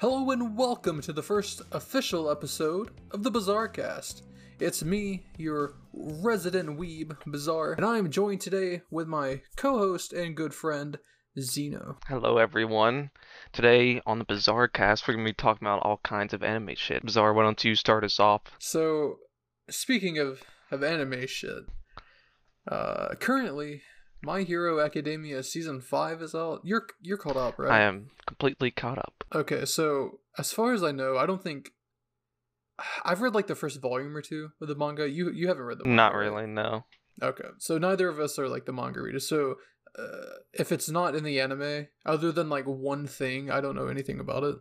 Hello and welcome to the first official episode of the Bizarre Cast. It's me, your resident weeb, Bizarre, and I am joined today with my co-host and good friend, Zeno. Hello, everyone. Today on the Bizarre Cast, we're gonna be talking about all kinds of anime shit. Bizarre, why don't you start us off? So, speaking of, of anime shit, uh, currently, My Hero Academia season five is out. You're you're caught up, right? I am completely caught up. Okay, so as far as I know, I don't think I've read like the first volume or two of the manga. You you haven't read the manga, Not right? really, no. Okay, so neither of us are like the manga readers. So uh, if it's not in the anime, other than like one thing, I don't know anything about it.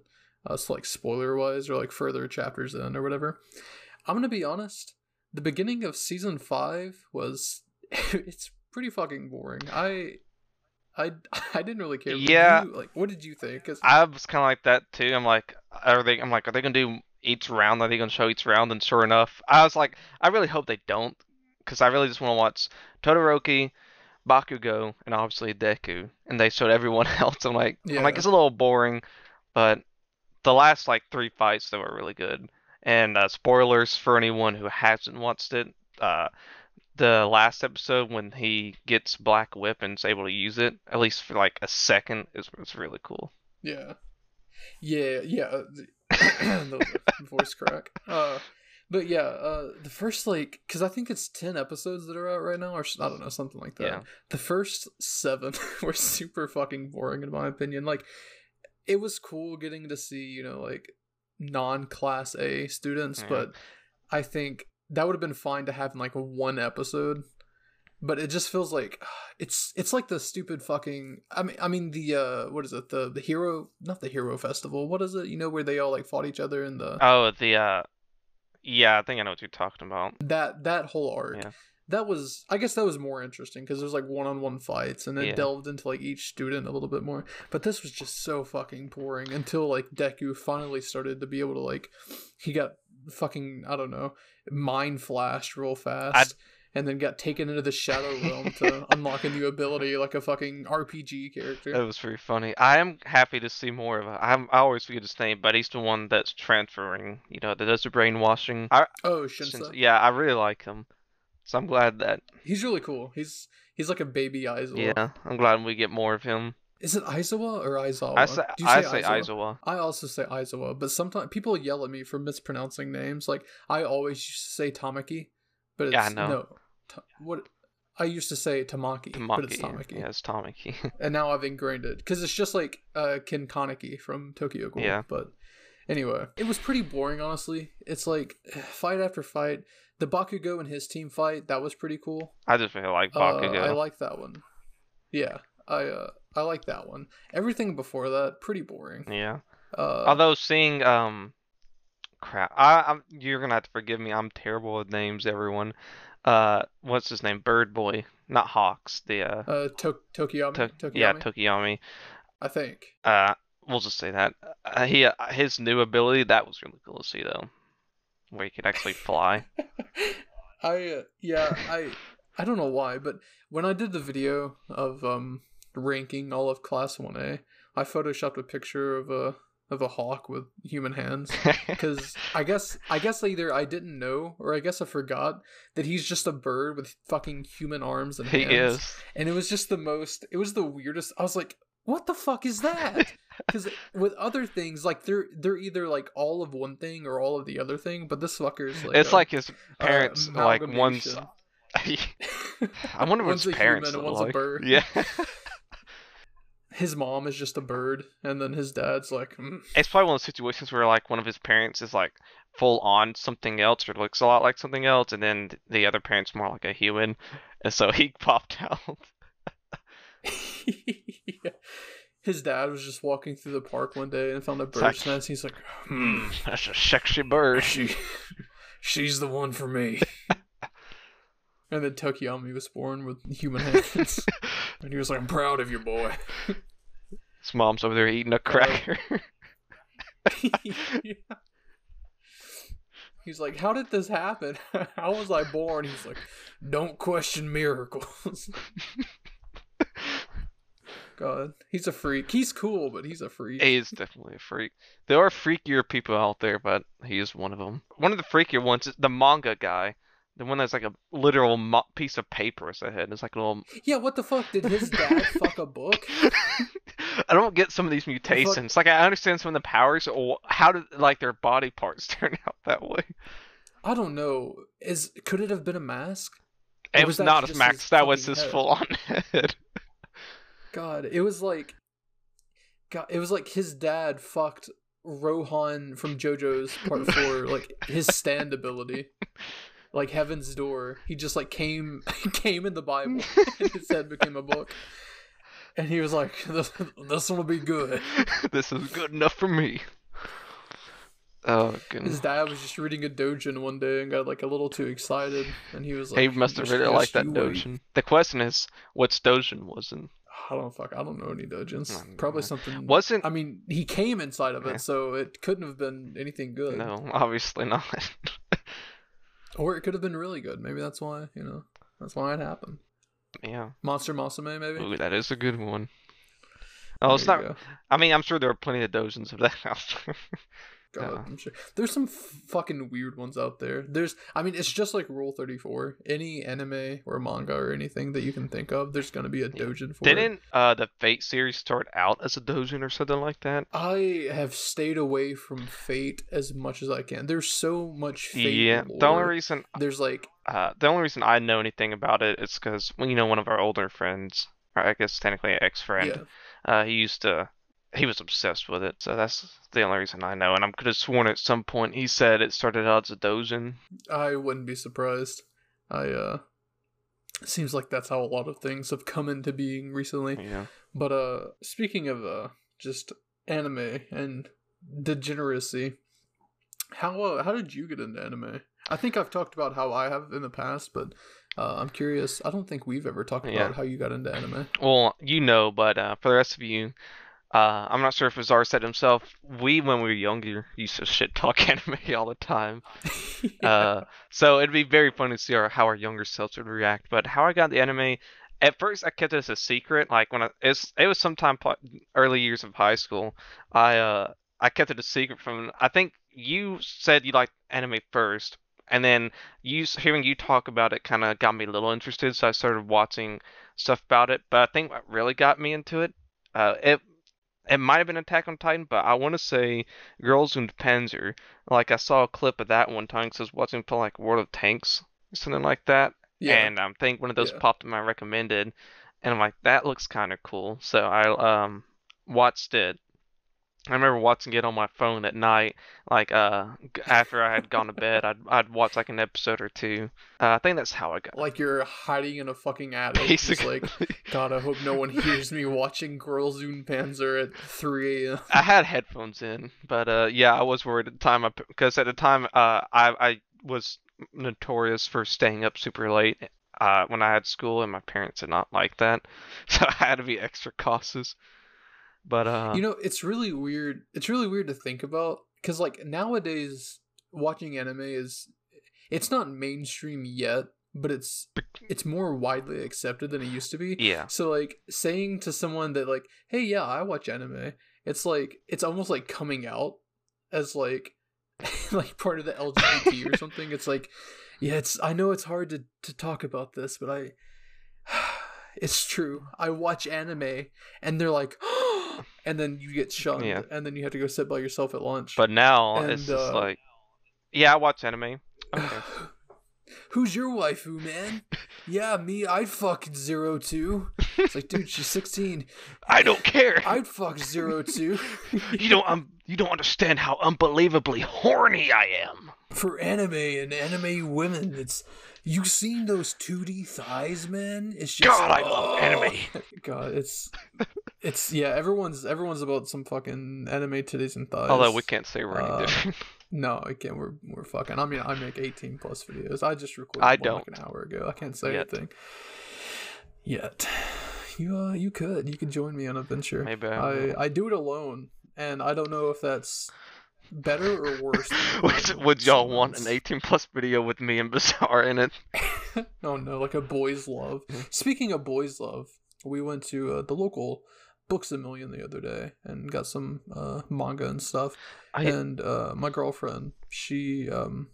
Uh, so like spoiler wise or like further chapters in or whatever. I'm gonna be honest. The beginning of season five was it's pretty fucking boring. I I I didn't really care. Yeah. you- like what did you think? 'Cause- I was kind of like that too. I'm like, are they? I'm like, are they gonna do each round? Are they gonna show each round? And sure enough, I was like, I really hope they don't, because I really just want to watch Todoroki, Bakugo, and obviously Deku, and they showed everyone else. I'm like, yeah. I'm like, it's a little boring, but the last like three fights they were really good. And uh, spoilers for anyone who hasn't watched it. Uh, the last episode when he gets Black Whip and is able to use it, at least for like a second, is was really cool. Yeah. Yeah, yeah. uh, the- voice crack. Uh, but yeah, uh, the first like, because I think it's ten episodes that are out right now, or I don't know, something like that. Yeah. The first seven were super fucking boring in my opinion. Like, it was cool getting to see, you know, like non-class A students, Mhm. but I think that would have been fine to have in like one episode. But it just feels like it's it's like the stupid fucking I mean I mean the uh what is it the the hero not the hero festival what is it you know where they all like fought each other in the Oh, the uh, yeah, I think I know what you're talking about. that that whole arc Yeah. that was I guess that was more interesting because there's like one on one fights and it Yeah. delved into like each student a little bit more but this was just so fucking boring until like Deku finally started to be able to like he got fucking I don't know mind flashed real fast. And then got taken into the shadow realm to unlock a new ability like a fucking RPG character. That was pretty funny. I am happy to see more of it. I'm, I always forget his name, but he's the one that's transferring. You know, that does the brainwashing. I, Oh, Shinso. since, yeah, I really like him. So I'm glad that. He's really cool. He's he's like a baby Aizawa. Yeah, I'm glad we get more of him. Is it Aizawa or Aizawa? I say, Do you I say Aizawa. I also say Aizawa, but sometimes people yell at me for mispronouncing names. Like I always used to say Tamaki, but it's Yeah, know. no. Ta- what I used to say Tamaki, but it's Tamaki. Tamaki. Yeah, it's Tamaki. And now I've ingrained it because it's just like uh Kin Kaneki from Tokyo Ghoul. Yeah. But anyway, it was pretty boring, honestly. It's like fight after fight. The Bakugo and his team fight that was pretty cool. I just really like Uh, Bakugo. I like that one. Yeah, I uh, I like that one. Everything before that pretty boring. yeah. Uh, Although seeing um, crap, I, I'm you're gonna have to forgive me. I'm terrible with names, everyone. Uh, what's his name? Bird Boy, not Hawks. The uh, uh, to- Tokoyami, To- Tokoyami, yeah, Tokoyami. I think. Uh, we'll just say that. Uh, he uh, his new ability that was really cool to see though, where he could actually fly. I uh, yeah I I don't know why, but when I did the video of um ranking all of Class One A, I photoshopped a picture of a of a hawk with human hands. Because I guess I guess either I didn't know or I guess I forgot that he's just a bird with fucking human arms and hands. he is. and it was just the most it was the weirdest i was like what the fuck is that because with other things like they're they're either like all of one thing or all of the other thing but this fucker's like it's a- like his parents, like one's. I wonder what One's his parents human look like. bird. Yeah. His mom is just a bird and then his dad's like mm. It's probably one of those situations where like one of his parents is like full on something else or looks a lot like something else, and then the other parent's more like a human, and so he popped out. Yeah. his dad was just walking through the park one day and found a like- bird's nest he's like hmm That's a sexy bird. she she's the one for me and then Tokoyami was born with human hands and he was like I'm proud of you boy His mom's over there eating a cracker. Yeah. He's like, How did this happen? How was I born? He's like, Don't question miracles. God, he's a freak. He's cool, but he's a freak. He is definitely a freak. There are freakier people out there, but he is one of them. One of the freakier ones is the manga guy. The one that's like a literal mo- piece of paper as a head. It's like a little. Yeah, what the fuck? Did his dad fuck a book? I don't get some of these mutations. Like I understand some of the powers, or how did like their body parts turn out that way? I don't know. Is could it have been a mask? Or It was was not a max. That was his head? full on head. God, it was like, God, it was like his dad fucked Rohan from JoJo's Part Four, like his stand ability, like Heaven's Door. He just like came came in the Bible, and his head became a book, and he was like, "This, this will be good." this is good enough for me. Oh His dad was just reading a dojin one day and got like a little too excited, and he was like, He must have "Just- really liked that you wait." Dojin. The question is, what's Dojin wasn't? I don't fuck. I don't know any dojins. Probably something. Wasn't I mean, he came inside of it, Yeah. so it couldn't have been anything good. no, obviously not. Or it could have been really good. Maybe that's why, you know, that's why it happened. yeah. Monster Musume, maybe. Ooh, that is a good one. Oh, it's not. go. I mean, I'm sure there are plenty of dozens of that out there. God, Yeah. I'm sure. There's some f- fucking weird ones out there. There's, I mean, it's just like Rule 34. Any anime or manga or anything that you can think of, there's gonna be a dojin for it. Didn't uh the Fate series start out as a dojin or something like that? I have stayed away from Fate as much as I can. There's so much Fate. yeah. The only reason There's like, uh the only reason I know anything about it is because well, you know one of our older friends, or I guess technically an ex friend, yeah. uh he used to he was obsessed with it, so that's the only reason I know. And I could have sworn at some point he said it started out as a dojin. I wouldn't be surprised. I uh seems like that's how a lot of things have come into being recently. Yeah. But uh speaking of uh just anime and degeneracy, how uh, how did you get into anime? I think I've talked about how I have in the past, but uh, I'm curious. I don't think we've ever talked Yeah. about how you got into anime. Well, you know, but uh, for the rest of you, uh, I'm not sure if Azar said himself. We, when we were younger, used to shit talk anime all the time. Uh, so it'd be very funny to see our, how our younger selves would react. But how I got the anime, at first I kept it as a secret. Like when I, it's, it was sometime early years of high school. I uh, I kept it a secret from. I think you said you liked anime first, and then you hearing you talk about it kind of got me a little interested. So I started watching stuff about it. But I think what really got me into it, uh, it it might have been Attack on Titan, but I want to say Girls und Panzer. Like I saw a clip of that one time because I was watching for like World of Tanks or something like that, yeah. and I think one of those Yeah. popped in my recommended, and I'm like that looks kind of cool. So I um watched it. I remember watching it on my phone at night, like uh after I had gone to bed. I'd I'd watch like an episode or two. Uh, I think that's how I got. like you're hiding in a fucking attic, just Basically, like God. I hope no one hears me watching Girls und Panzer at 3 a.m. I had headphones in, but uh, yeah, I was worried at the time because at the time uh, I I was notorious for staying up super late uh, when I had school, and my parents did not like that, so I had to be extra cautious. But uh, you know it's really weird it's really weird to think about because like nowadays watching anime is it's not mainstream yet but it's it's more widely accepted than it used to be. Yeah, so like saying to someone that like hey yeah i watch anime it's like it's almost like coming out as like like part of the lgbt or something. It's like yeah it's i know it's hard to to talk about this but i it's true. I watch anime and they're like and then you get shunned Yeah. and then you have to go sit by yourself at lunch but now it's just uh, like, yeah, I watch anime. Okay. Who's your waifu, man? yeah, me. I'd fuck zero two. It's like, dude, she's sixteen. I don't care. I'd fuck zero two You don't um, you don't understand how unbelievably horny I am. for anime and anime women. It's you seen those two D thighs, man? It's just God, I love oh. anime. God, it's it's yeah. Everyone's everyone's about some fucking anime titties and thighs. Although we can't say we're any Uh, different. No, I can't. We're we're fucking. I mean, I make eighteen plus videos. I just recorded I one like don't. an hour ago. I can't say Yet. anything yet. You uh, you could you could join me on a venture. Maybe I I. I do it alone, and I don't know if that's better or worse. would, would y'all want an 18 plus video with me and Bizarre in it? oh no, like a boys' love. Speaking of boys' love, we went to uh, the local Books a Million the other day and got some uh, manga and stuff. I and uh, my girlfriend, she, um,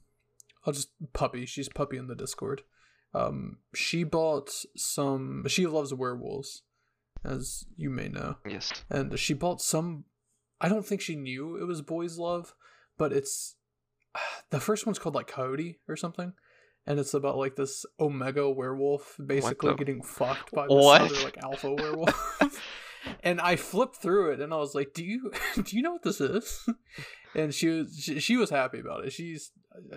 I'll just puppy. She's puppy in the Discord. Um, she bought some. She loves werewolves, as you may know, yes. and she bought some. I don't think she knew it was Boys Love, but it's the first one's called like Coyote or something, and it's about like this Omega werewolf basically the- getting fucked by this What? other like alpha werewolf. and I flipped through it, and I was like, "Do you do you know what this is?" And she was she, she was happy about it. She's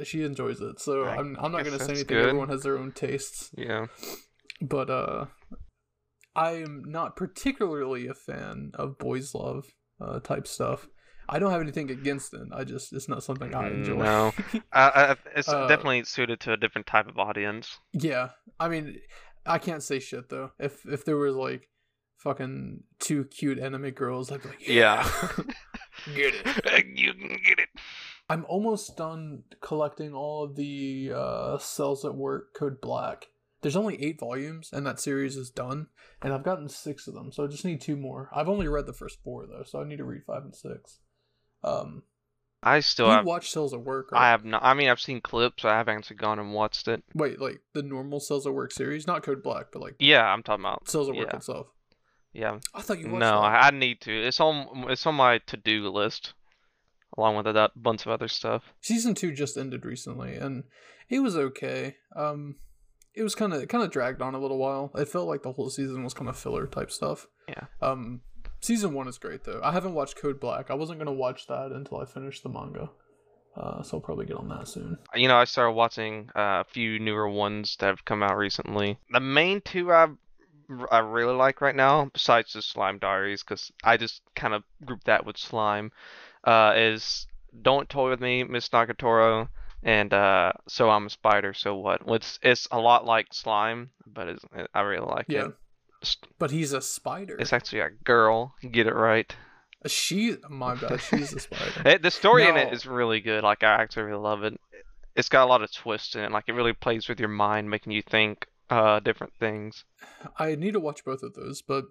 she enjoys it, so I I'm I'm not gonna say anything. good. Everyone has their own tastes Yeah. but uh i'm not particularly a fan of boys love uh type stuff i don't have anything against it i just it's not something i Mm, enjoy no. It's Uh, definitely suited to a different type of audience. yeah i mean i can't say shit though if if there was like fucking two cute anime girls i'd be like Yeah. get it you can get it. i'm almost done collecting all of the uh cells at work code black there's only eight volumes and that series is done and i've gotten six of them so i just need two more i've only read the first four though so i need to read five and six um I still you have. watch cells at work I have not. I mean, I've seen clips. I haven't actually gone and watched it. wait like the normal cells at work series not code black but like Yeah, I'm talking about. cells at work yeah. itself Yeah. i thought you No, that. I, need to. It's on. It's on my to-do list, along with a bunch of other stuff. season two just ended recently and it was okay um it was kind of kind of dragged on a little while it felt like the whole season was kind of filler type stuff Yeah. um season one is great though i haven't watched code black i wasn't going to watch that until i finished the manga uh so i'll probably get on that soon You know, I started watching uh, a few newer ones that have come out recently. The main two I I really like right now, besides the Slime Diaries, because I just kind of group that with slime, uh, is Don't Toy with Me, Miss Nagatoro, and uh, So I'm a Spider, So What? It's it's a lot like slime, but it's, I really like yeah it. But he's a spider it's actually a girl. Get it right. she my bad she's a spider It, the story in it is really good. Like I actually really love it. It's got a lot of twists in it. Like it really plays with your mind, making you think uh different things. i need to watch both of those but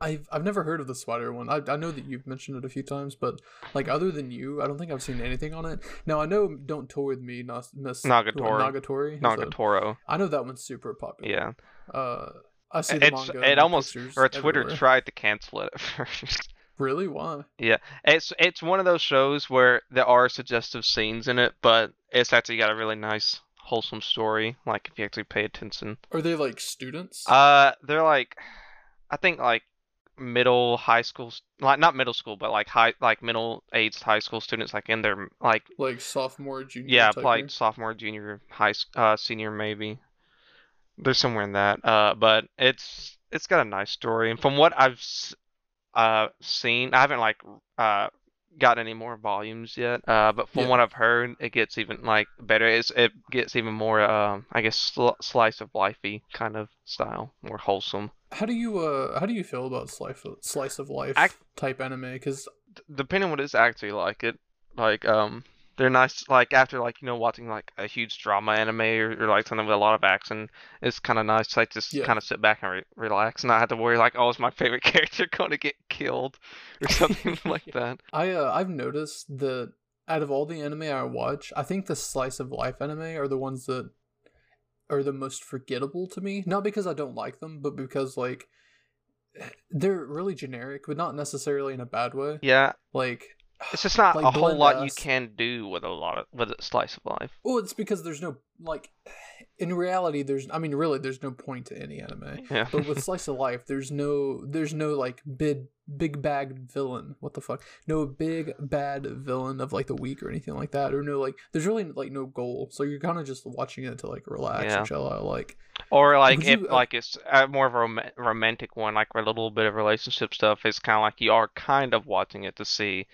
I've, I've never heard of the spider one. I, I know that you've mentioned it a few times, but like other than you, I don't think I've seen anything on it. Now I know "Don't Toy with Me," Nas- Miss Nagatoro. Nagatori. is Nagatoro. I know that one's super popular. Yeah. Uh, I see the It's manga. it almost or Twitter everywhere. tried to cancel it at first. Really? Why? Yeah, it's it's one of those shows where there are suggestive scenes in it, but it's actually got a really nice wholesome story. Like if you actually pay attention. Are they like students? Uh, they're like, I think like middle high school, like not middle school, but like high, like middle aged high school students, like in their like like sophomore, junior? yeah, like year? sophomore, junior, high, uh, senior maybe. There's somewhere in that. Uh, but it's it's got a nice story, and from what I've uh seen, I haven't like uh got any more volumes yet. Uh, but from Yeah. what I've heard, it gets even like better. It's it gets even more um I guess sl slice of lifey kind of style, more wholesome. How do you uh how do you feel about slice of, slice of life I- type anime? Because depending on what it's actually like it like um they're nice like after like you know watching like a huge drama anime or, or like something with a lot of action it's kind of nice to like just Yeah. kind of sit back and re- relax and not have to worry like oh is my favorite character going to get killed or something like that I uh, I've noticed that out of all the anime I watch, I think the slice of life anime are the ones that are the most forgettable to me. Not because I don't like them, but because like they're really generic, but not necessarily in a bad way. yeah Like, it's just not Like a whole lot you can do with a lot of with a slice of life well, it's because there's no like. In reality, there's. I mean, really, there's no point to any anime. yeah But with slice of life, there's no, there's no like big, big bad villain. What the fuck? No big bad villain of like the week or anything like that, or no like. There's really like no goal, so you're kind of just watching it to like relax Yeah. and chill out. Like, Or like if you, uh, like it's uh, more of a rom- romantic one, like a little bit of relationship stuff, it's kind of like you are kind of watching it to see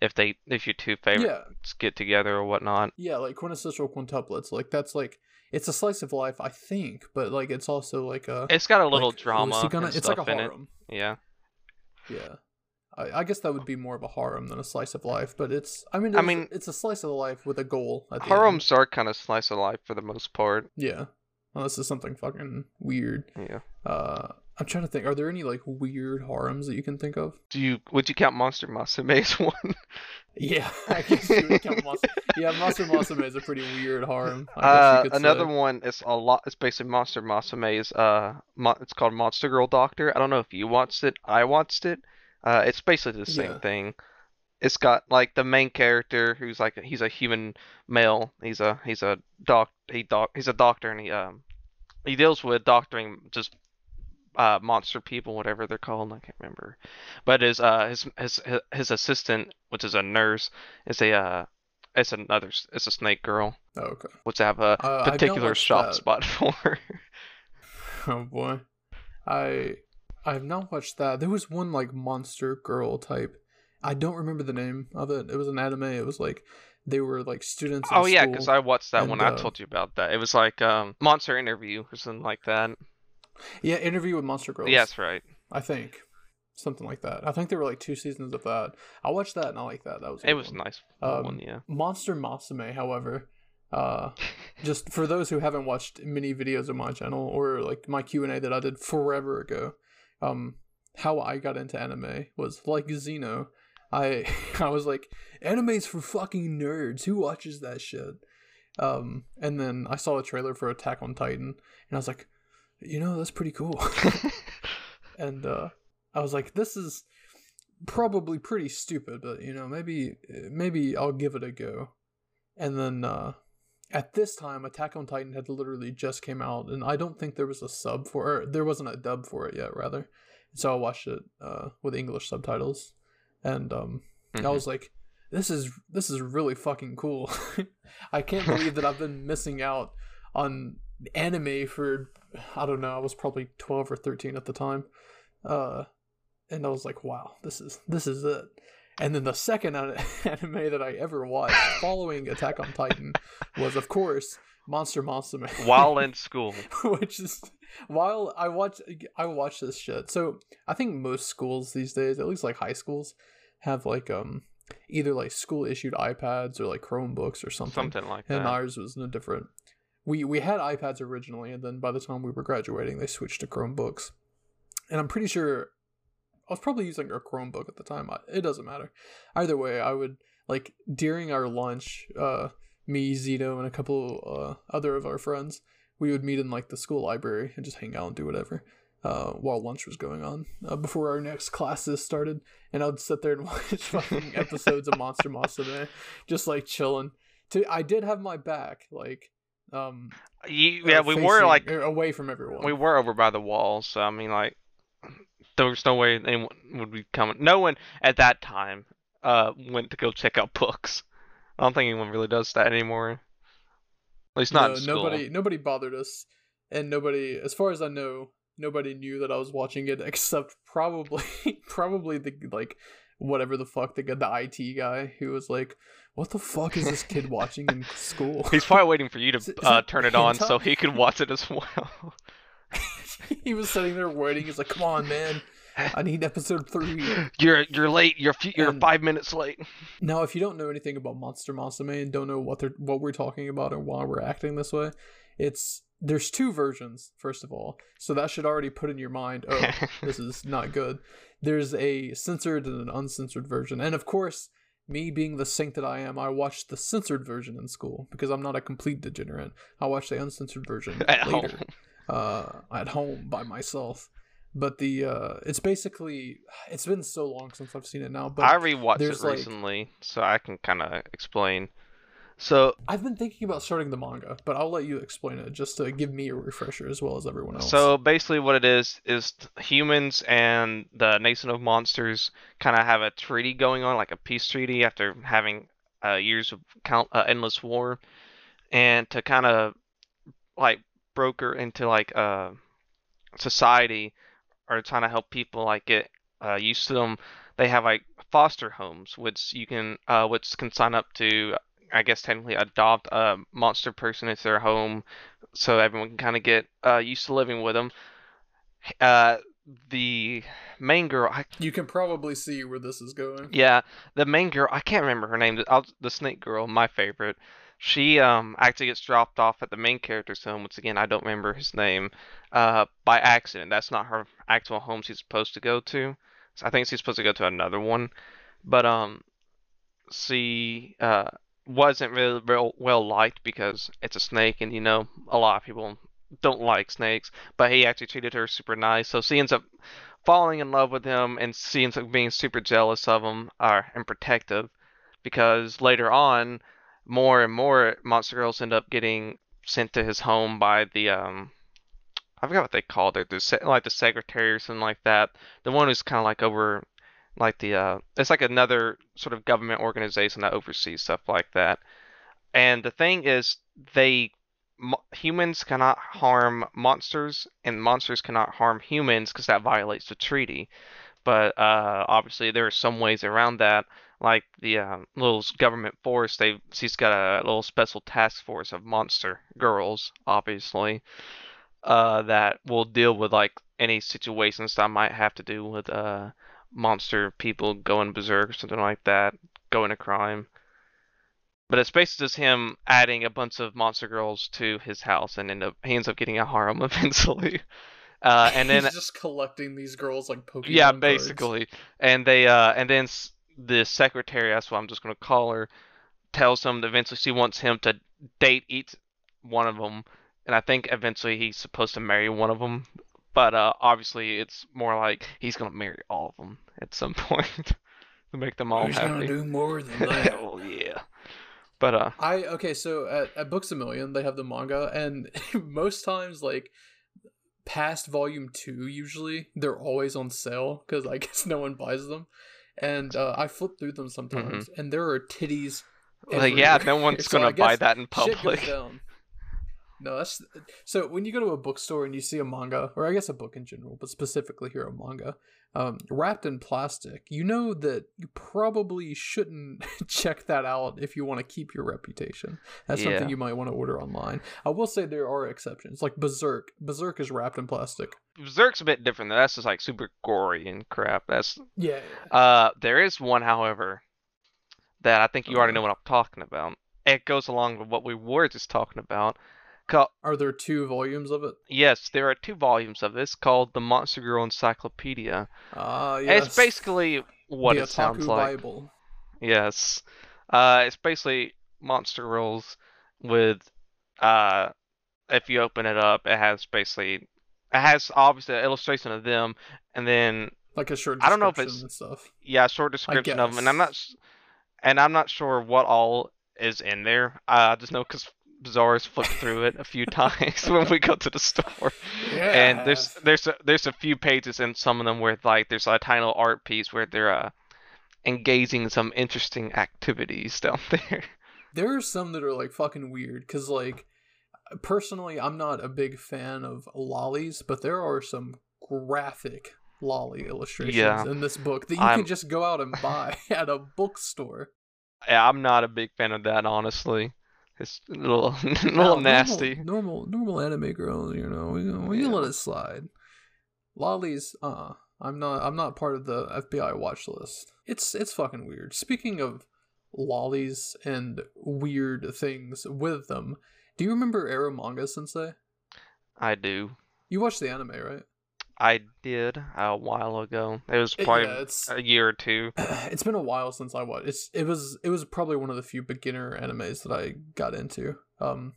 if they if your two favorites yeah, get together or whatnot. yeah, like quintessential quintuplets. Like that's like it's a slice of life, I think, but like it's also like a. It's got a little like, oh, drama gonna- it's like a it. harem. Yeah, Yeah. I, I guess that would be more of a harem than a slice of life, but it's. I mean, I it's, mean- it's a slice of life with a goal. At the end. harems are kind of slice of life for the most part. Yeah, unless it's something fucking weird. Yeah, Uh, I'm trying to think. Are there any like weird harems that you can think of? Do you would you count Monster Musume as one? Yeah, I guess you would count Mas- Yeah, Monster Musume is a pretty weird harem. I guess Uh, you could another say. one is a lot. It's basically Monster Musume's. Uh, mo- it's called Monster Girl Doctor. I don't know if you watched it. I watched it. Uh, it's basically the same Yeah. thing. It's got like the main character who's like he's a human male. He's a he's a doc he doc he's a doctor and he um he deals with doctoring just uh monster people whatever they're called I can't remember. But his uh his his his- assistant which is a nurse is a uh it's another it's a snake girl Oh, okay. which I have a Uh, particular that. spot for. Oh boy, I I have not watched that. There was one like monster girl type. I don't remember the name of it. It was an anime. It was like they were like students. Oh yeah, because. I watched that one. and, I uh, told you about that. It was like um Monster Interview or something like that. Yeah, interview with monster girls. Yes, right. I think something like that. I think there were like two seasons of that. I watched that and I like that. That was a It was one. nice Um, one, yeah. Monster Musume, however, uh, just for those who haven't watched many videos of my channel or like my Q and A that I did forever ago, um, how I got into anime was like Zeno. I I was like, anime's for fucking nerds. Who watches that shit? Um, and then I saw a trailer for Attack on Titan, and I was like, you know, that's pretty cool. and uh, I was like, this is probably pretty stupid, but you know, maybe maybe I'll give it a go. And then uh, at this time, Attack on Titan had literally just came out, and I don't think there was a sub for it. There wasn't a dub for it yet, rather. So I watched it uh, with English subtitles, and um, I Mhm. was like, "This is this is really fucking cool." I can't believe that I've been missing out on anime for I don't know. I was probably twelve or thirteen at the time, uh, and I was like, "Wow, this is this is it." And then the second anime that I ever watched following Attack on Titan was, of course, Monster Musume. While in school. which is while I watch I watch this shit. So I think most schools these days, at least like high schools, have like um either like school issued iPads or like Chromebooks or something. Something like and that. And ours was no different. We we had iPads originally, and then by the time we were graduating, they switched to Chromebooks. And I'm pretty sure I was probably using a Chromebook at the time. It doesn't matter. Either way, I would like during our lunch, uh, me, Zito, and a couple uh, other of our friends, we would meet in like the school library and just hang out and do whatever. Uh, while lunch was going on, uh, before our next classes started, and I'd sit there and watch fucking episodes of Monster Musume, just like chilling. To I did have my back, like, um, uh, yeah, we were like away from everyone. we were over by the wall, so I mean like there was no way anyone would be coming. No one at that time uh went to go check out books. I don't think anyone really does that anymore. At least not no, nobody nobody bothered us and nobody as far as i know nobody knew that i was watching it except probably probably the like whatever the fuck the the it guy who was like what the fuck is this kid watching in school He's probably waiting for you to Is uh, turn it on so he could watch it as well. he was sitting there waiting he's like come on man i need episode three you're you're late. You're you're And- five minutes late. Now, if you don't know anything about Monster Musume and don't know what they're what we're talking about and why we're acting this way, it's there's two versions. First of all, so that should already put in your mind, oh, this is not good. There's a censored and an uncensored version, and of course, me being the saint that I am, I watched the censored version in school because I'm not a complete degenerate. I watched the uncensored version At later home. uh, at home by myself. But the uh, it's basically it's been so long since I've seen it now. But I rewatched it there's, like- recently, so I can kind of explain. So I've been thinking about starting the manga, but I'll let you explain it just to give me a refresher as well as everyone else. So basically, what it is is humans and the nation of monsters kind of have a treaty going on, like a peace treaty, after having uh, years of count uh, endless war, and to kind of like broker into like uh, society, or trying to help people like get uh, used to them. They have like foster homes, which you can uh, which can sign up to. I guess technically adopt a monster person into their home so everyone can kind of get uh, used to living with them. Uh, the main girl, I, you can probably see where this is going. yeah, the main girl, I can't remember her name. The, I'll, the snake girl, my favorite. she um actually gets dropped off at the main character's home. Once again, I don't remember his name. Uh, by accident. That's not her actual home she's supposed to go to. So I think she's supposed to go to another one, but um, she uh wasn't really real well liked because it's a snake, and you know a lot of people don't like snakes. But he actually treated her super nice, so she ends up falling in love with him, and she ends up being super jealous of him, uh, and protective, because later on, more and more monster girls end up getting sent to his home by the um. I forgot what they called it. The se- like the secretary or something like that. The one who's kind of like over like the uh it's like another sort of government organization that oversees stuff like that. And the thing is they humans cannot harm monsters and monsters cannot harm humans because that violates the treaty. But uh obviously there are some ways around that like the uh, little government force they she's got a little special task force of monster girls obviously uh that will deal with like any situations that might have to do with uh monster people going berserk or something like that, going to crime. But it's basically just him adding a bunch of monster girls to his house, and end up he ends up getting a harem eventually. Uh, and then he's just collecting these girls like Pokemon. yeah, cards. basically, and they uh, and then the secretary, that's what I'm just gonna call her, tells him that eventually she wants him to date each one of them, and I think eventually he's supposed to marry one of them. But uh, obviously, it's more like he's gonna marry all of them at some point to make them all He's gonna happy. do more than that. well, yeah. But uh, I okay, so at, at Books a Million they have the manga, and most times like past volume two, usually they're always on sale because I guess no one buys them, and uh, I flip through them sometimes, and there are titties. like, yeah, no one's So gonna buy that in public. No, that's so when you go to a bookstore and you see a manga, or I guess a book in general, but specifically here a manga, um, wrapped in plastic, you know that you probably shouldn't check that out if you want to keep your reputation. That's Yeah. something you might want to order online. I will say there are exceptions, like Berserk. Berserk is wrapped in plastic. Berserk's a bit different. though. That's just like super gory and crap. That's Yeah. Uh, there is one, however, that I think you already know what I'm talking about. It goes along with what we were just talking about. Are there two volumes of it? yes, there are two volumes of this called the Monster Girl Encyclopedia. And yes. It's basically what the it sounds like. Bible. Yes. Uh, it's basically Monster Girls with, uh, if you open it up, it has basically, it has obviously an illustration of them, and then Like a short I don't know if description it's- and stuff. yeah, short description of them, and I'm not, and I'm not sure what all is in there. I just know because Bizarre's flipped through it a few times when we go to the store, and there's there's a, there's a few pages in some of them where like there's a tiny little art piece where they're uh, engaging in some interesting activities down there. there are some that are like fucking weird because like personally i'm not a big fan of lollies but there are some graphic lolly illustrations Yeah. in this book that you I'm- can just go out and buy at a bookstore Yeah, I'm not a big fan of that, honestly. It's a little, a little normal- nasty. normal normal anime girl, you know we, we can let it slide lollies uh i'm not i'm not part of the fbi watch list it's it's fucking weird speaking of lollies and weird things with them do you remember Ero Manga Sensei? I do. You watched the anime, right? I did a while ago. It was It- probably yeah, a year or two. it's been a while since I watched. It's it was it was probably one of the few beginner animes that I got into. Um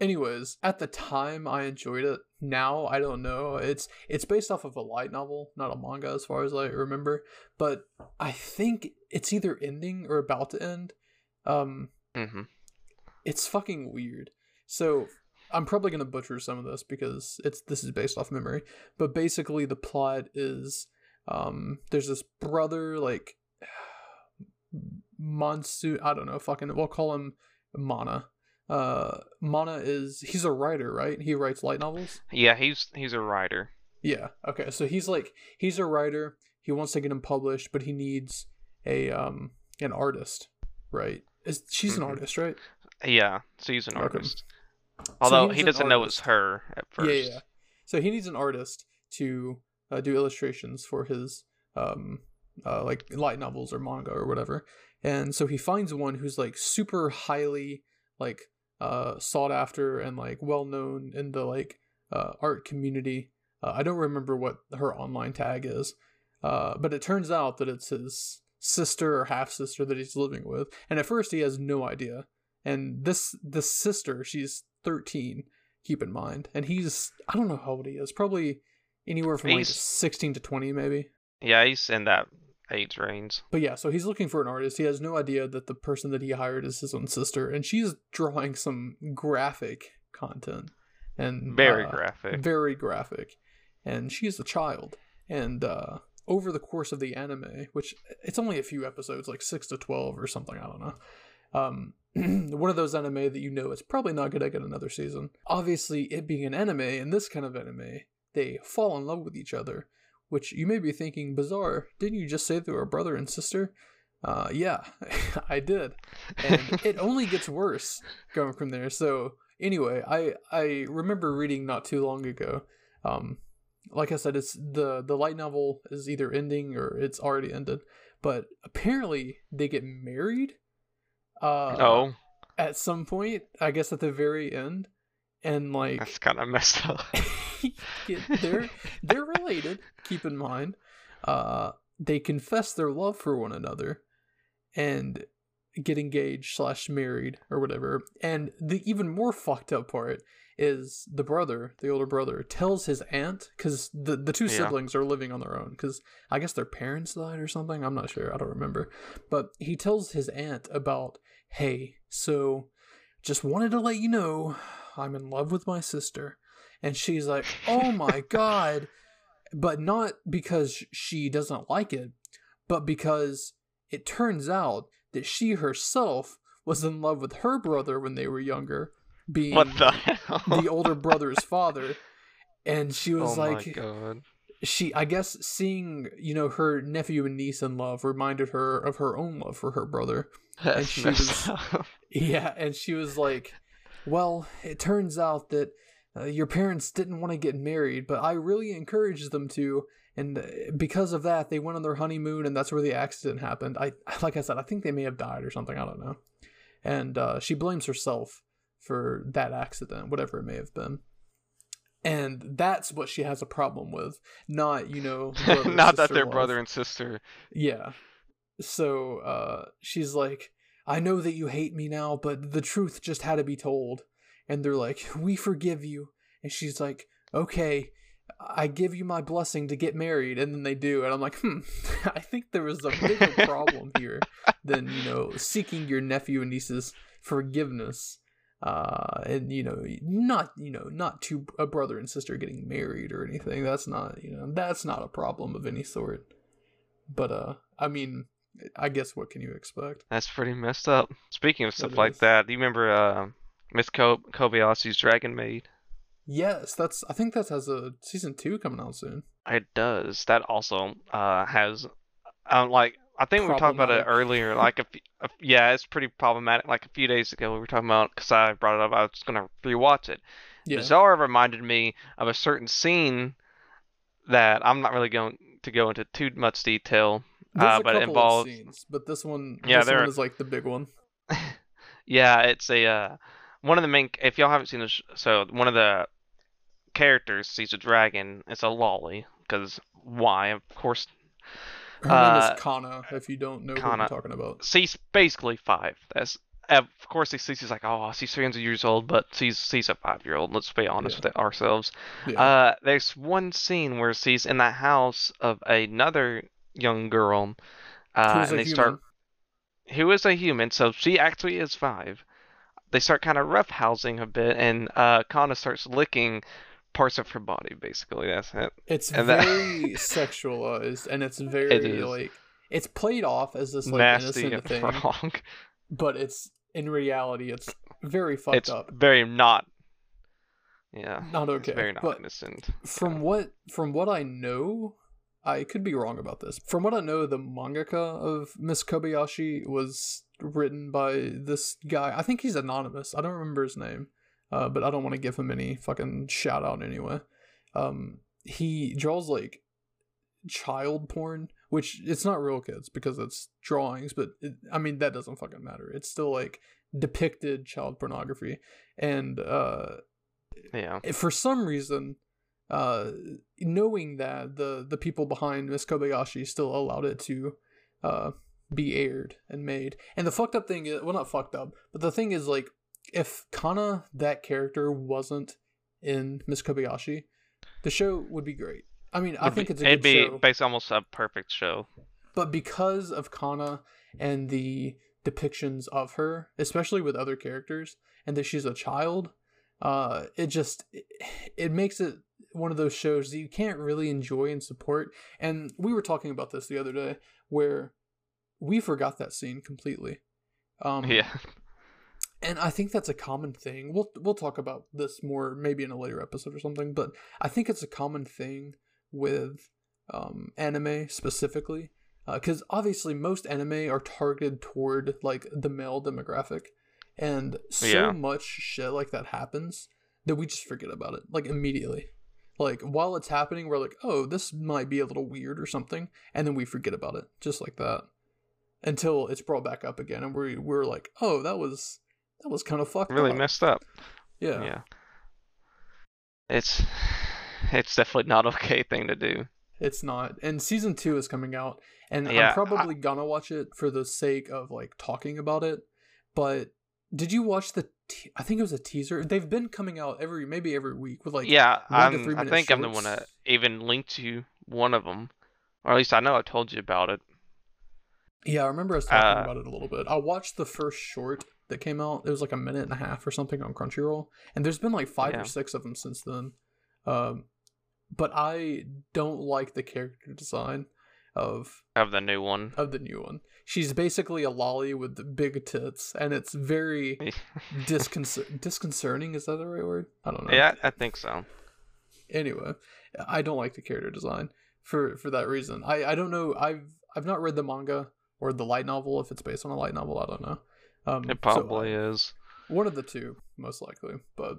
anyways, at the time I enjoyed it. Now I don't know. It's it's based off of a light novel, not a manga as far as I remember, but I think it's either ending or about to end. Um hmm it's fucking weird. So I'm probably gonna butcher some of this because it's this is based off memory. But basically the plot is um there's this brother like Monsoon I don't know, fucking we'll call him Mana. Uh Mana is he's a writer, right? He writes light novels? Yeah, he's he's a writer. Yeah. Okay. So he's like he's a writer. He wants to get him published, but he needs a um an artist, right? Is she's an Mhm. artist, right? Yeah, so he's an Okay. artist. So Although needs he an doesn't know it's her at first. Yeah, yeah. So he needs an artist to uh, do illustrations for his um uh, like light novels or manga or whatever. And so he finds one who's like super highly like uh sought after and like well known in the like uh art community. Uh, I don't remember what her online tag is, uh, but it turns out that it's his sister or half sister that he's living with, and at first he has no idea. And this this sister, she's thirteen. Keep in mind, and he's I don't know how old he is, probably anywhere from like sixteen to twenty, maybe. Yeah, he's in that age range. But yeah, so he's looking for an artist. He has no idea that the person that he hired is his own sister, and she's drawing some graphic content and Very uh, graphic. very graphic, and she's a child. And uh, over the course of the anime, which it's only a few episodes, like six to twelve or something, I don't know. Um, one of those anime that you know is probably not going to get another season. Obviously, it being an anime and this kind of anime, they fall in love with each other, which you may be thinking bizarre. Didn't you just say they were brother and sister? Uh, yeah, I did, and it only gets worse going from there. So anyway, I I remember reading not too long ago. Um, like I said, it's the the light novel is either ending or it's already ended, but apparently they get married. Uh, oh, at some point, I guess at the very end, and like that's kind of messed up. Yeah, they're they're related. Keep in mind, uh, they confess their love for one another, and get engaged slash married or whatever. And the even more fucked up part is the brother, the older brother, tells his aunt because the the two Yeah. siblings are living on their own because I guess their parents died or something. I'm not sure. I don't remember. But he tells his aunt about, hey, so just wanted to let you know I'm in love with my sister. And she's like, oh my God. But not because she doesn't like it, but because it turns out that she herself was in love with her brother when they were younger, being what the hell? the older brother's father. And she was oh like, my god. she i guess seeing you know her nephew and niece in love reminded her of her own love for her brother That's she was- yeah and she was like well it turns out that uh, your parents didn't want to get married but i really encouraged them to and uh, because of that they went on their honeymoon and that's where the accident happened i like i said i think they may have died or something i don't know and uh, she blames herself for that accident whatever it may have been and that's what she has a problem with not you know Not that they're love. brother and sister. Yeah. So uh she's like, I know that you hate me now, but the truth just had to be told. And they're like, We forgive you. And she's like, Okay, I give you my blessing to get married. And then they do. And I'm like, hmm, I think there was a bigger problem here than, you know, seeking your nephew and niece's forgiveness. Uh, and you know, not you know, not two a brother and sister getting married or anything. That's not you know, that's not a problem of any sort. But uh, I mean, I guess what can you expect? That's pretty messed up. Speaking of stuff like is. that, do you remember uh, Miss Ko- Kobayashi's Dragon Maid? Yes, that's. I think that has a season two coming out soon. It does. That also uh, has, um, like, I think we talked about it earlier. Like, a, a- yeah, it's pretty problematic. Like a few days ago, we were talking about because I brought it up. I was gonna rewatch it. Yeah. Bizarre reminded me of a certain scene that I'm not really going to go into too much detail. There's uh, a but it involves- of scenes, but this one, Yeah, this there- one is like the big one. Yeah, it's a uh, one of the main. If y'all haven't seen this, so one of the characters sees a dragon. It's a lolly because why? Of course, Her name Uh, is Kanna. If you don't know what Kanna. I'm talking about, she's basically five. That's of course he sees. He's like, oh, she's 300 years old, but she's she's a five year old. Let's be honest Yeah. with it ourselves. yeah. Uh, there's one scene where she's in the house of another young girl. Uh, and they human. start who is a human, so she actually is five. They start kind of roughhousing a bit, and uh, Kanna starts licking parts of her body. Basically, that's it. It's and that- very sexualized, and it's very is. like it's played off as this like Nasty innocent thing, wrong. but it's in reality it's very fucked It's up. very not. Yeah, Not okay. very not but innocent. from what from what I know, I could be wrong about this. From what I know, the mangaka of Miss Kobayashi was written by this guy. I think he's anonymous. I don't remember his name, uh, but I don't want to give him any fucking shout out anyway. Um, he draws like child porn, which it's not real kids because it's drawings, but it, I mean that doesn't fucking matter. It's still like depicted child pornography and uh Yeah. for some reason uh knowing that the the people behind Miss Kobayashi still allowed it to uh be aired and made. And the fucked up thing is well not fucked up but the thing is like if Kanna that character wasn't in Miss Kobayashi the show would be great. I mean I think be- it's a it'd be show. basically almost a perfect show. but because of Kanna and the depictions of her, especially with other characters, and that she's a child, uh, it just it, it makes it one of those shows that you can't really enjoy and support. And we were talking about this the other day, where we forgot that scene completely. Um, Yeah. and I think that's a common thing. We'll we'll talk about this more maybe in a later episode or something, but I think it's a common thing with um, anime specifically, because obviously most anime are targeted toward like the male demographic, and so Yeah. much shit like that happens that we just forget about it like immediately. Like while it's happening, we're like, oh, this might be a little weird or something, and then we forget about it just like that until it's brought back up again, and we we're like, oh, that was that was kind of fucked really up. messed up. yeah. Yeah. It's it's definitely not okay thing to do. It's not. And season two is coming out, and Yeah, I'm probably gonna watch it for the sake of like talking about it. But did you watch the? Te- I think it was a teaser. They've been coming out every maybe every week with like yeah, one to I'm, three I think I'm the one that shorts. even linked you one of them, or at least I know I told you about it. Yeah, I remember us talking Uh, about it a little bit. I watched the first short that came out. It was like a minute and a half or something on Crunchyroll, and there's been like five Yeah. or six of them since then. Um, but I don't like the character design of Of the new one. of the new one. She's basically a lolly with big tits, and it's very disconcer- disconcerting. Is that the right word? I don't know. yeah, I think so. Anyway, I don't like the character design for for that reason. I I don't know. I've I've not read the manga or the light novel. If it's based on a light novel, I don't know. Um, It so, probably uh, is. one of the two, most likely. But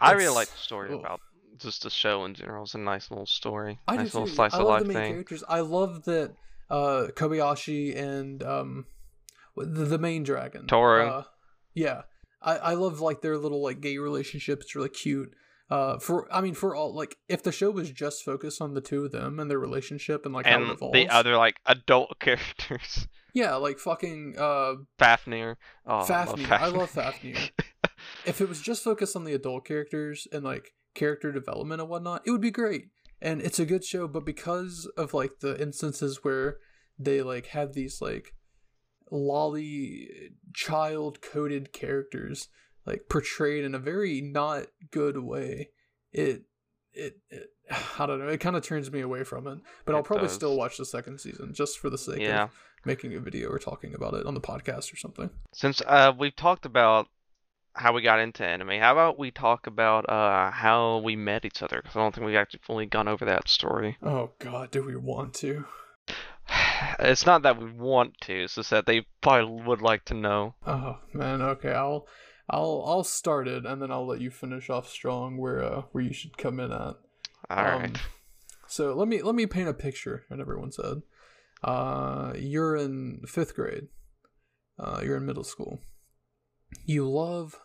I really like the story about just the show in general. It's a nice little story. I nice little too. slice I of love life the main thing. characters. I love that uh, Kobayashi and um, the, the main dragon Tohru. Uh, yeah, I I love like their little like gay relationship. It's really cute. Uh, for I mean, for all like, if the show was just focused on the two of them and their relationship and like how it and evolves, the other like adult characters. yeah, like fucking uh, Fafnir. Oh, Fafnir. I I love love Fafnir. Fafnir. if it was just focused on the adult characters and like character development and whatnot, it would be great. And it's a good show, but because of like the instances where they like have these like lolly child coded characters like portrayed in a very not good way, it it, it I don't know, it kind of turns me away from it. But I'll probably does. still watch the second season just for the sake yeah. of making a video or talking about it on the podcast or something. Since uh we've talked about how we got into anime, how about we talk about uh how we met each other? Because I don't think we've actually fully gone over that story. Oh god, do we want to? It's not that we want to, it's just that they probably would like to know. Oh man, okay. I'll I'll I'll start it and then I'll let you finish off strong where uh where you should come in at. Alright. Um, so let me let me paint a picture in everyone said. Uh you're in 5th grade. Uh you're in middle school. You love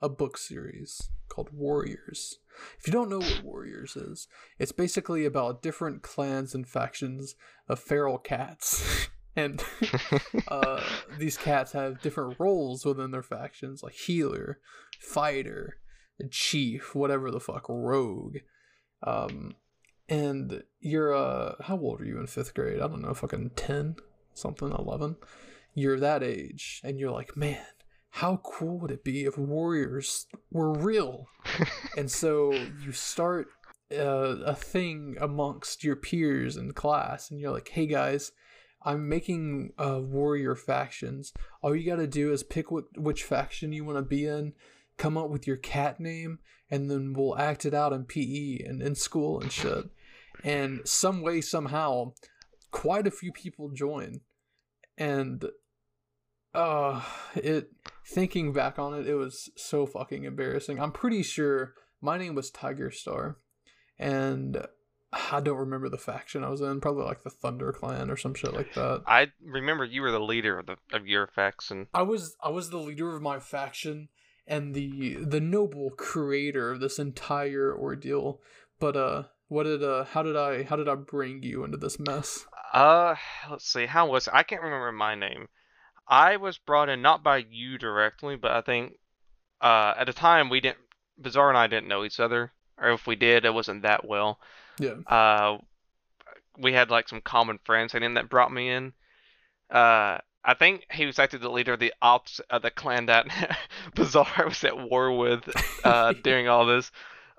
a book series called Warriors. If you don't know what Warriors is, it's basically about different clans and factions of feral cats. and uh, these cats have different roles within their factions, like healer, fighter, chief, whatever the fuck, rogue. Um, and you're uh, how old are you in fifth grade? I don't know, fucking ten, something, eleven. You're that age, and you're like, man, how cool would it be if warriors were real? and so you start uh, a thing amongst your peers in class, and you're like, hey guys. I'm making uh, warrior factions. All you got to do is pick what, which faction you want to be in, come up with your cat name, and then we'll act it out in PE and in school and shit. And some way, somehow, quite a few people join. And uh it thinking back on it, it was so fucking embarrassing. I'm pretty sure my name was Tiger Star. And I don't remember the faction I was in. Probably like the Thunder Clan or some shit like that. I remember you were the leader of the of your faction. I was I was the leader of my faction and the the noble creator of this entire ordeal. But uh what did uh how did I how did I bring you into this mess? Uh, let's see. How was it? I can't remember my name. I was brought in not by you directly, but I think uh at the time we didn't Bizarre and I didn't know each other, or if we did, it wasn't that well. Yeah. Uh, we had like some common friends, and then that brought me in. Uh, I think he was actually the leader of the ops of the clan that Bizarre was at war with uh, during all this.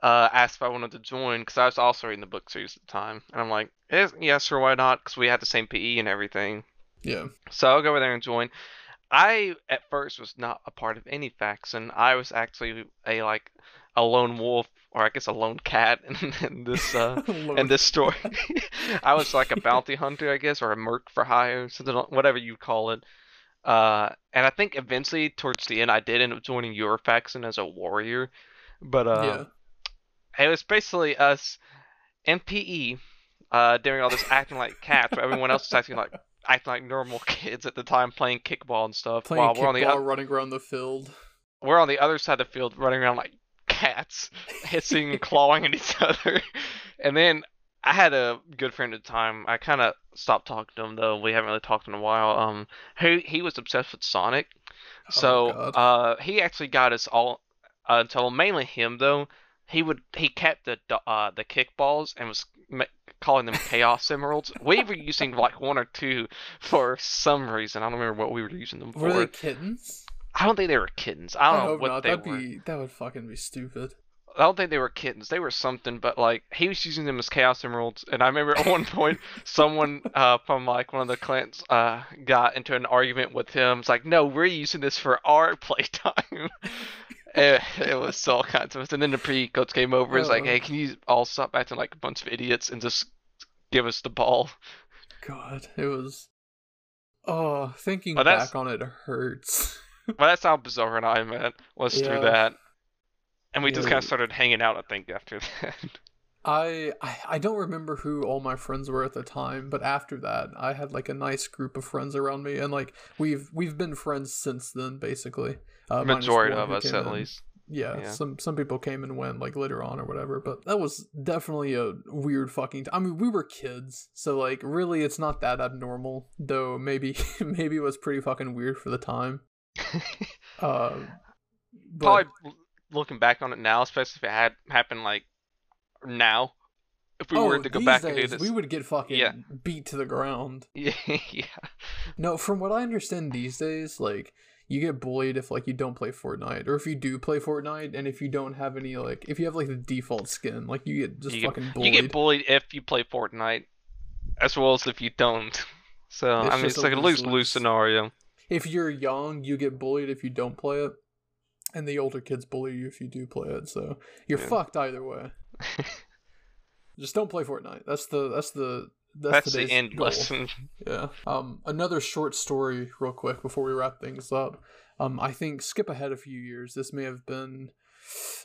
Uh, asked if I wanted to join because I was also reading the book series at the time, and I'm like, yes, yeah, sure, why not? Because we had the same PE and everything. Yeah. So I'll go over there and join. I at first was not a part of any faction. I was actually a like a lone wolf or I guess a lone cat in, in this uh in this story. I was like a bounty hunter, I guess, or a merc for hire, something whatever you call it. Uh, and I think eventually towards the end I did end up joining your faction as a warrior, but uh, yeah. it was basically us MPE uh doing all this acting like cats, but everyone else is acting like acting like normal kids at the time playing kickball and stuff. Playing while we're on the o- running around the field. We're on the other side of the field, running around like cats, hissing and clawing at each other. And then I had a good friend at the time. I kind of stopped talking to him though. We haven't really talked in a while. Um, he he was obsessed with Sonic, oh, so uh, he actually got us all uh, until mainly him though. He would he kept the uh the kickballs and was calling them Chaos Emeralds. We were using like one or two for some reason. I don't remember what we were using them for. Were they kittens? I don't think they were kittens. I don't I know what not. they That'd were. Be, that would fucking be stupid. I don't think they were kittens. They were something, but like he was using them as chaos emeralds. And I remember at one point, someone uh, from like one of the clans uh, got into an argument with him. It's like, no, we're using this for our playtime. It, it was so kinds of. And then the pre coach came over. It's like, oh. hey, can you all stop acting like a bunch of idiots and just give us the ball. God, it was. Oh, thinking back on it hurts. well, that's how Bizarre and I met was yeah. through that, and we yeah. just kind of started hanging out. I think after that. I, I I don't remember who all my friends were at the time, but after that, I had like a nice group of friends around me, and like we've we've been friends since then, basically. Uh, Majority of us, at in. least yeah, yeah, some some people came and went like later on or whatever, but that was definitely a weird fucking. T- I mean, we were kids, so like really, it's not that abnormal. Though maybe maybe it was pretty fucking weird for the time. uh, but... Probably looking back on it now, especially if it had happened like now. If we oh, were to go back days, and do this, we would get fucking yeah. beat to the ground. Yeah, yeah. No, from what I understand these days, like you get bullied if like you don't play Fortnite, or if you do play Fortnite, and if you don't have any like if you have like the default skin, like you get just you fucking get, bullied. You get bullied if you play Fortnite, as well as if you don't. So it's I mean, it's like a lose lose scenario. If you're young, you get bullied if you don't play it, and the older kids bully you if you do play it. So you're yeah. fucked either way. just don't play Fortnite. That's the that's the that's, that's the end goal. lesson. Yeah. Um, another short story, real quick, before we wrap things up. Um, I think skip ahead a few years. This may have been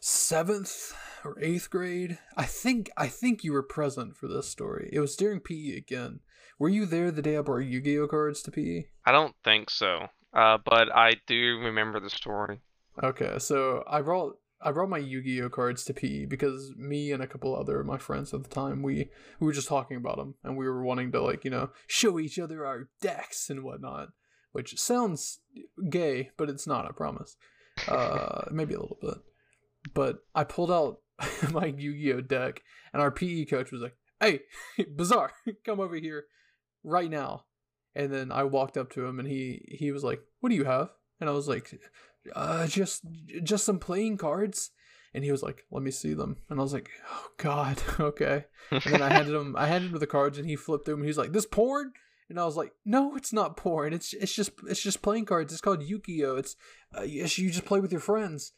seventh or eighth grade. I think I think you were present for this story. It was during PE again. Were you there the day I brought Yu-Gi-Oh cards to PE? I don't think so. Uh, but I do remember the story. Okay, so I brought I brought my Yu-Gi-Oh cards to PE because me and a couple other of my friends at the time we we were just talking about them and we were wanting to like you know show each other our decks and whatnot, which sounds gay, but it's not. I promise. Uh, maybe a little bit. But I pulled out my Yu-Gi-Oh deck and our PE coach was like, "Hey, bizarre, come over here right now." And then I walked up to him and he he was like, "What do you have?" And I was like, uh, just just some playing cards. And he was like, "Let me see them." And I was like, "Oh God, okay." And then I handed him, I handed him the cards, and he flipped them. And he's like, "This porn?" And I was like, "No, it's not porn. It's it's just it's just playing cards. It's called Yu-Gi-Oh. It's uh, you just play with your friends."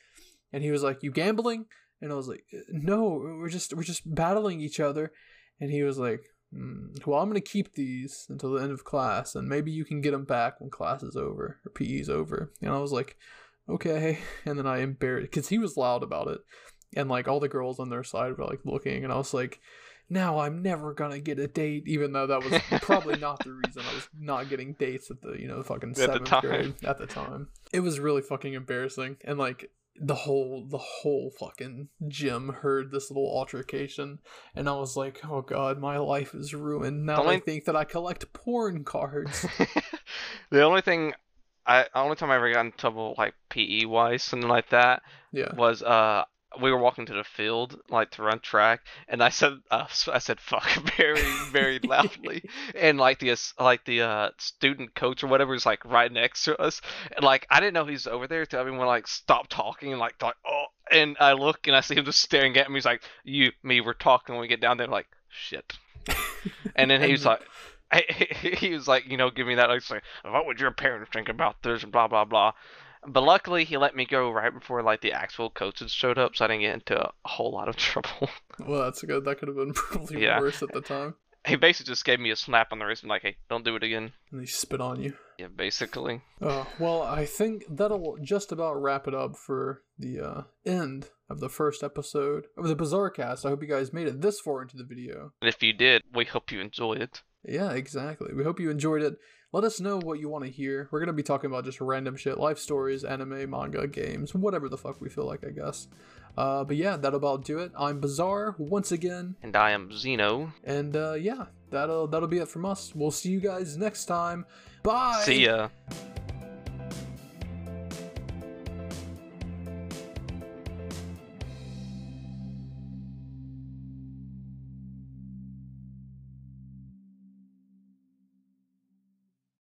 And he was like, "You gambling?" And I was like, "No, we're just we're just battling each other." And he was like, mm, "Well, I'm gonna keep these until the end of class, and maybe you can get them back when class is over or PE's over." And I was like, okay. And then I embarrassed because he was loud about it, and like all the girls on their side were like looking, and I was like, now I'm never gonna get a date, even though that was probably not the reason I was not getting dates at the you know fucking the seventh time. grade at the time. It was really fucking embarrassing, and like the whole the whole fucking gym heard this little altercation, and I was like, oh god, my life is ruined. Now only- I think that I collect porn cards. the only thing, I only time I ever got in trouble like PE wise, something like that, yeah. was uh we were walking to the field like to run track and i said uh, I said fuck very very loudly and like the like the uh student coach or whatever was like right next to us and like i didn't know he was over there till everyone like stopped talking and like like oh and i look and i see him just staring at me he's like you me we're talking when we get down there like shit and then he was like he was like, you know, give me that. Like, like, what would your parents think about this? Blah blah blah. But luckily, he let me go right before like the actual coaches showed up, so I didn't get into a whole lot of trouble. Well, that's good. That could have been probably Yeah. worse at the time. he basically just gave me a slap on the wrist and like, hey, don't do it again. And they spit on you. Yeah, basically. Uh, well, I think that'll just about wrap it up for the uh, end of the first episode of the Bizarre Cast. I hope you guys made it this far into the video. And if you did, we hope you enjoy it. Yeah, exactly. We hope you enjoyed it. Let us know what you want to hear. We're going to be talking about just random shit life stories, anime, manga, games, whatever the fuck we feel like, I guess. Uh, but yeah, that'll about do it. I'm Bizarre once again. And I am Zeno. And uh, yeah, that'll that'll be it from us. We'll see you guys next time. Bye. See ya.